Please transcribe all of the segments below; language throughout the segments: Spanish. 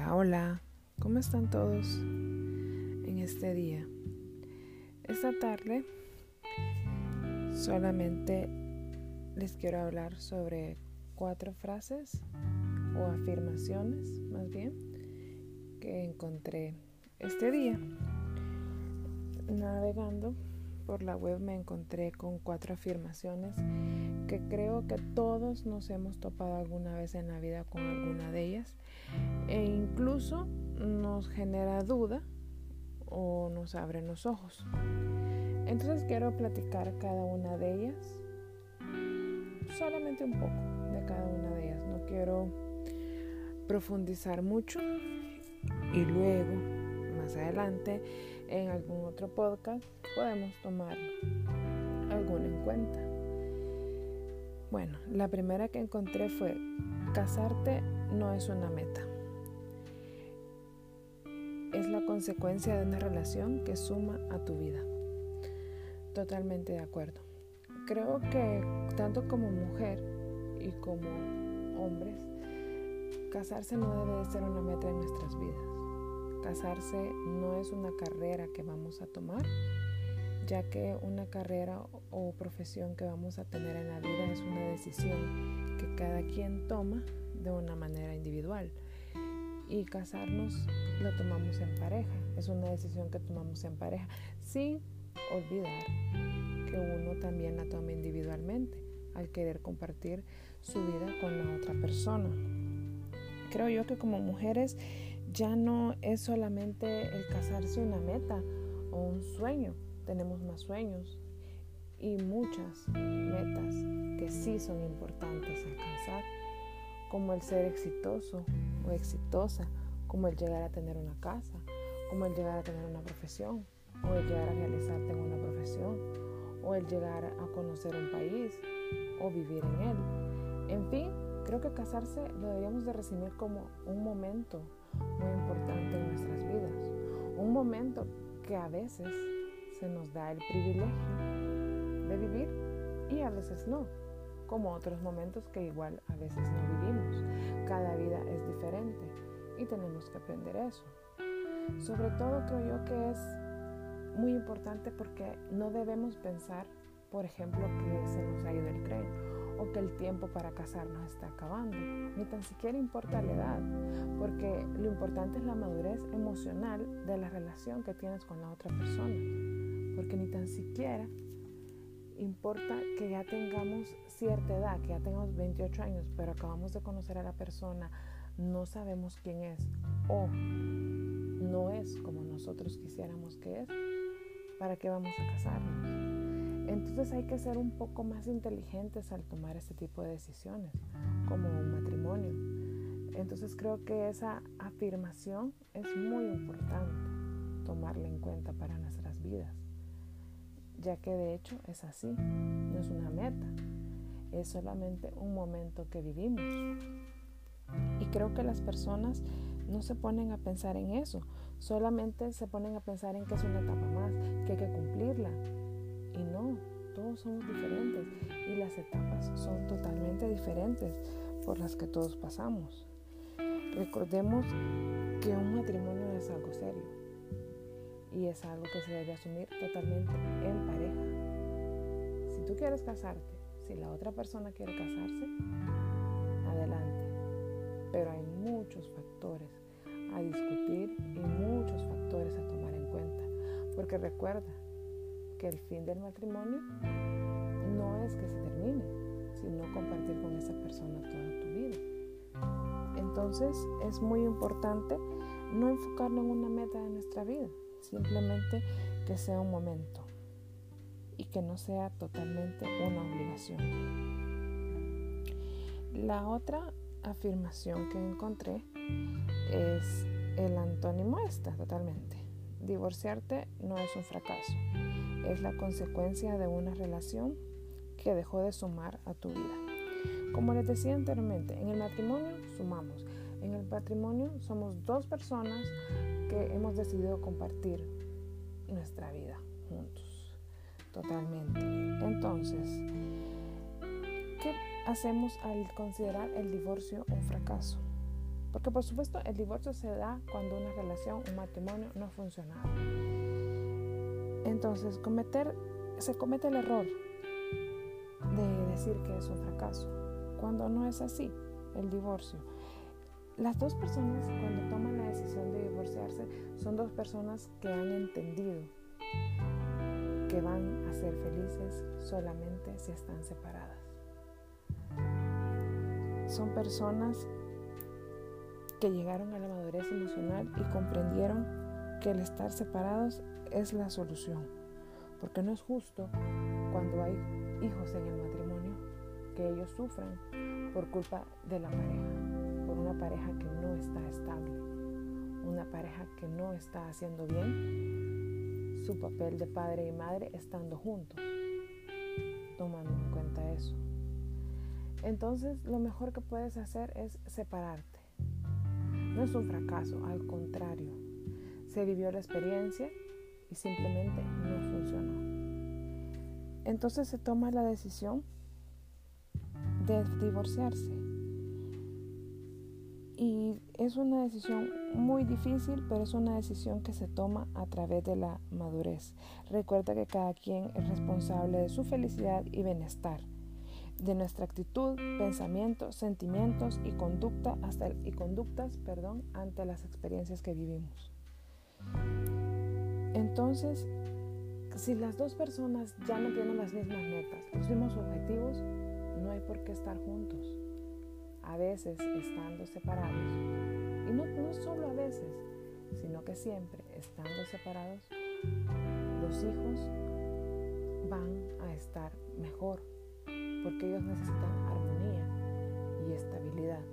Hola, hola, ¿cómo están todos en este día? Esta tarde solamente les quiero hablar sobre cuatro frases o afirmaciones, más bien, que encontré este día. Navegando por la web me encontré con cuatro afirmaciones que creo que todos nos hemos topado alguna vez en la vida con alguna de ellas e incluso nos genera duda o nos abre los ojos. Entonces quiero platicar cada una de ellas, solamente un poco de cada una de ellas. No quiero profundizar mucho y luego, más adelante, en algún otro podcast, podemos tomar alguna en cuenta. Bueno, la primera que encontré fue, casarte no es una meta. Es la consecuencia de una relación que suma a tu vida. Totalmente de acuerdo. Creo que tanto como mujer y como hombres, casarse no debe de ser una meta en nuestras vidas. Casarse no es una carrera que vamos a tomar, ya que una carrera o profesión que vamos a tener en la vida es una decisión que cada quien toma de una manera individual. Y casarnos lo tomamos en pareja, es una decisión que tomamos en pareja, sin olvidar que uno también la toma individualmente al querer compartir su vida con la otra persona. Creo yo que como mujeres ya no es solamente el casarse una meta o un sueño, tenemos más sueños y muchas metas que sí son importantes alcanzar, como el ser exitoso o exitosa, como el llegar a tener una casa, como el llegar a tener una profesión, o el llegar a realizarte en una profesión, o el llegar a conocer un país o vivir en él. En fin, creo que casarse lo deberíamos de resumir como un momento muy importante en nuestras vidas, un momento que a veces se nos da el privilegio de vivir y a veces no, como otros momentos que igual a veces no vivimos. Cada vida es diferente y tenemos que aprender eso. Sobre todo creo yo que es muy importante porque no debemos pensar, por ejemplo, que se nos ha ido el tren o que el tiempo para casarnos está acabando. Ni tan siquiera importa la edad, porque lo importante es la madurez emocional de la relación que tienes con la otra persona porque ni tan siquiera importa que ya tengamos cierta edad, que ya tengamos 28 años, pero acabamos de conocer a la persona, no sabemos quién es o no es como nosotros quisiéramos que es, ¿para qué vamos a casarnos? Entonces hay que ser un poco más inteligentes al tomar este tipo de decisiones, como un matrimonio. Entonces creo que esa afirmación es muy importante tomarla en cuenta para nuestras vidas ya que de hecho es así, no es una meta, es solamente un momento que vivimos. Y creo que las personas no se ponen a pensar en eso, solamente se ponen a pensar en que es una etapa más, que hay que cumplirla. Y no, todos somos diferentes y las etapas son totalmente diferentes por las que todos pasamos. Recordemos que un matrimonio es algo serio y es algo que se debe asumir totalmente en pareja. Si tú quieres casarte, si la otra persona quiere casarse, adelante. Pero hay muchos factores a discutir y muchos factores a tomar en cuenta. Porque recuerda que el fin del matrimonio no es que se termine, sino compartir con esa persona toda tu vida. Entonces es muy importante no enfocarnos en una meta de nuestra vida, simplemente que sea un momento y que no sea totalmente una obligación. La otra afirmación que encontré es el antónimo esta totalmente. Divorciarte no es un fracaso, es la consecuencia de una relación que dejó de sumar a tu vida. Como les decía anteriormente, en el matrimonio sumamos. En el matrimonio somos dos personas que hemos decidido compartir nuestra vida juntos, totalmente. Entonces, ¿qué hacemos al considerar el divorcio un fracaso? Porque por supuesto el divorcio se da cuando una relación, un matrimonio no ha funcionado. Entonces cometer, se comete el error de decir que es un fracaso, cuando no es así el divorcio. Las dos personas cuando toman la decisión de divorciarse son dos personas que han entendido que van a ser felices solamente si están separadas. Son personas que llegaron a la madurez emocional y comprendieron que el estar separados es la solución. Porque no es justo cuando hay hijos en el matrimonio que ellos sufran por culpa de la pareja, una pareja que no está estable, una pareja que no está haciendo bien su papel de padre y madre estando juntos, tomando en cuenta eso. Entonces lo mejor que puedes hacer es separarte. No es un fracaso, al contrario. Se vivió la experiencia y simplemente no funcionó. Entonces se toma la decisión de divorciarse. Y es una decisión muy difícil, pero es una decisión que se toma a través de la madurez. Recuerda que cada quien es responsable de su felicidad y bienestar de nuestra actitud, pensamientos, sentimientos y, conducta hasta, y conductas perdón, ante las experiencias que vivimos. Entonces, si las dos personas ya no tienen las mismas metas, los mismos objetivos, no hay por qué estar juntos. A veces estando separados, y no, no solo a veces, sino que siempre estando separados, los hijos van a estar mejor porque ellos necesitan armonía y estabilidad.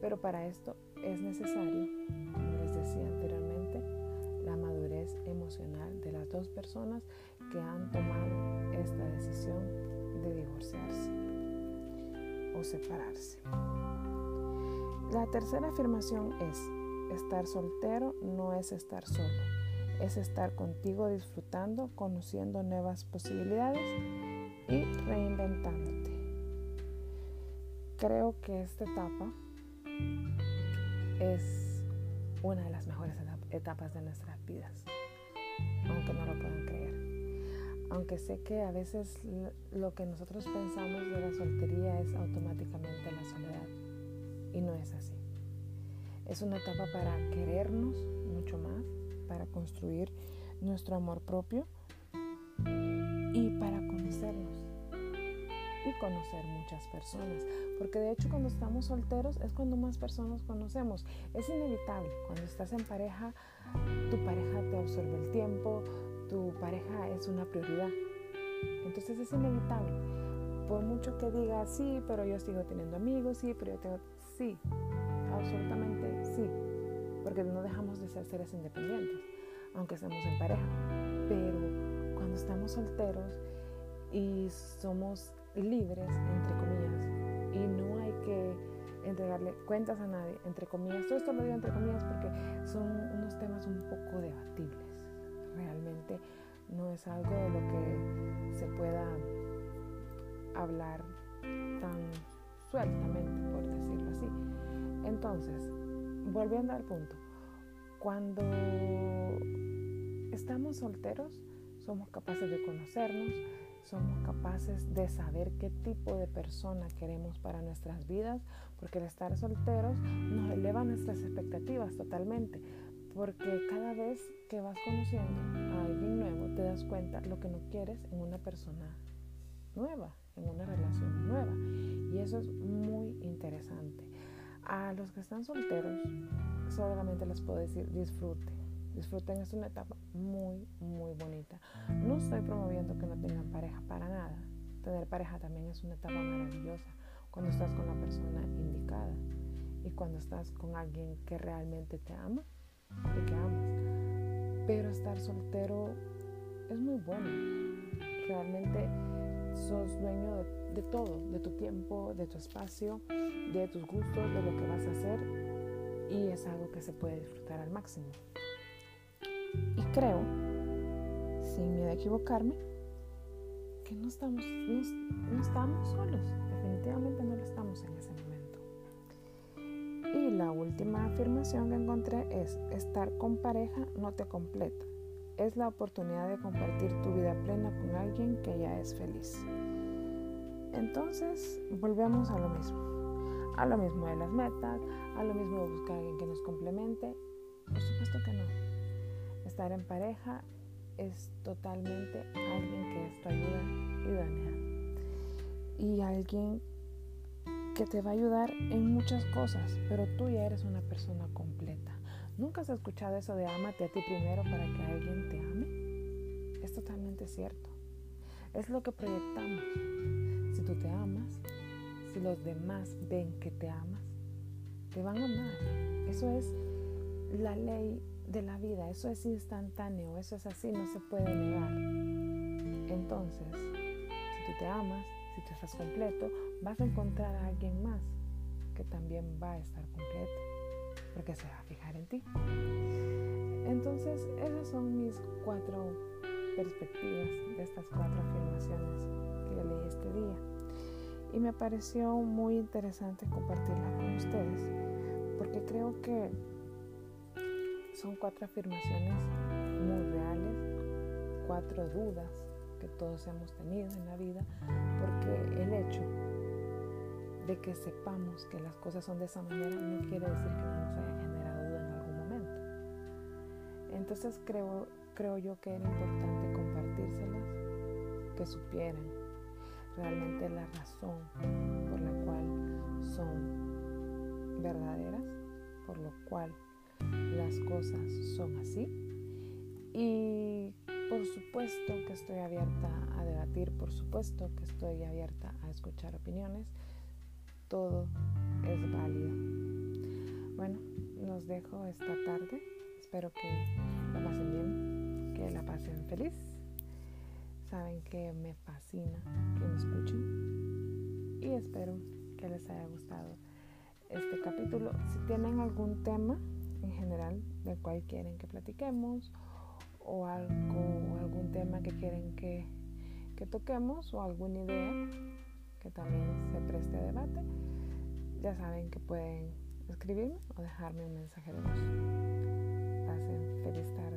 Pero para esto es necesario, como les decía anteriormente, la madurez emocional de las dos personas que han tomado esta decisión de divorciarse o separarse. La tercera afirmación es, estar soltero no es estar solo, es estar contigo disfrutando, conociendo nuevas posibilidades y reinventándote. Creo que esta etapa es una de las mejores etapas de nuestras vidas, aunque no lo puedan creer. Aunque sé que a veces lo que nosotros pensamos de la soltería es automáticamente la soledad, y no es así. Es una etapa para querernos mucho más, para construir nuestro amor propio y para conocernos y conocer muchas personas. Porque de hecho cuando estamos solteros es cuando más personas conocemos. Es inevitable. Cuando estás en pareja, tu pareja te absorbe el tiempo, tu pareja es una prioridad. Entonces es inevitable. Por mucho que diga sí, pero yo sigo teniendo amigos, sí, pero yo tengo... Sí, absolutamente sí. Porque no dejamos de ser seres independientes, aunque estemos en pareja. Pero cuando estamos solteros y somos libres, entre comillas, y no hay que entregarle cuentas a nadie, entre comillas. Todo esto lo digo entre comillas porque son unos temas un poco debatibles. Realmente no es algo de lo que se pueda hablar tan sueltamente, por decirlo así. Entonces, volviendo al punto, cuando estamos solteros, somos capaces de conocernos, somos capaces de saber qué tipo de persona queremos para nuestras vidas, porque el estar solteros nos eleva nuestras expectativas totalmente, porque cada vez que vas conociendo a alguien nuevo te das cuenta lo que no quieres en una persona nueva, en una relación nueva. Y eso es muy interesante. A los que están solteros, solamente les puedo decir disfruten Disfruten, es una etapa muy, muy bonita. No estoy promoviendo que no tengan pareja para nada. Tener pareja también es una etapa maravillosa cuando estás con la persona indicada y cuando estás con alguien que realmente te ama y que amas. Pero estar soltero es muy bueno. Realmente sos dueño de, todo, de tu tiempo, de tu espacio, de tus gustos, de lo que vas a hacer y es algo que se puede disfrutar al máximo. Y creo, sin miedo a equivocarme, que no estamos, no, estamos solos. Definitivamente no lo estamos en ese momento. Y la última afirmación que encontré es, estar con pareja no te completa. Es la oportunidad de compartir tu vida plena con alguien que ya es feliz. Entonces, volvemos a lo mismo. A lo mismo de las metas, a lo mismo de buscar a alguien que nos complemente. Por supuesto que no. Estar en pareja es totalmente alguien que es tu ayuda idónea. Y alguien que te va a ayudar en muchas cosas, pero tú ya eres una persona completa. ¿Nunca has escuchado eso de ámate a ti primero para que alguien te ame? Es totalmente cierto. Es lo que proyectamos. Si tú te amas, si los demás ven que te amas, te van a amar. Eso es la ley de la vida, eso es instantáneo, eso es así, no se puede negar. Entonces, si tú te amas, si tú estás completo, vas a encontrar a alguien más que también va a estar completo, porque se va a fijar en ti. Entonces, esas son mis cuatro perspectivas de estas cuatro afirmaciones que yo leí este día. Y me pareció muy interesante compartirlas con ustedes, porque creo que son cuatro afirmaciones muy reales, cuatro dudas que todos hemos tenido en la vida, porque el hecho de que sepamos que las cosas son de esa manera no quiere decir que no nos haya generado duda en algún momento. Entonces creo, creo yo que era importante compartírselas, que supieran realmente la razón por la cual son verdaderas, por lo cual las cosas son así. Y por supuesto que estoy abierta a debatir, por supuesto que estoy abierta a escuchar opiniones. Todo es válido. Bueno, nos dejo esta tarde. Espero que la pasen bien, que la pasen feliz. Saben que me fascina que me escuchen y espero que les haya gustado este capítulo. Si tienen algún tema en general del cual quieren que platiquemos o algún tema que quieren que, que toquemos o alguna idea que también se preste a debate, ya saben que pueden escribirme o dejarme un mensaje de voz. Pasen feliz tarde.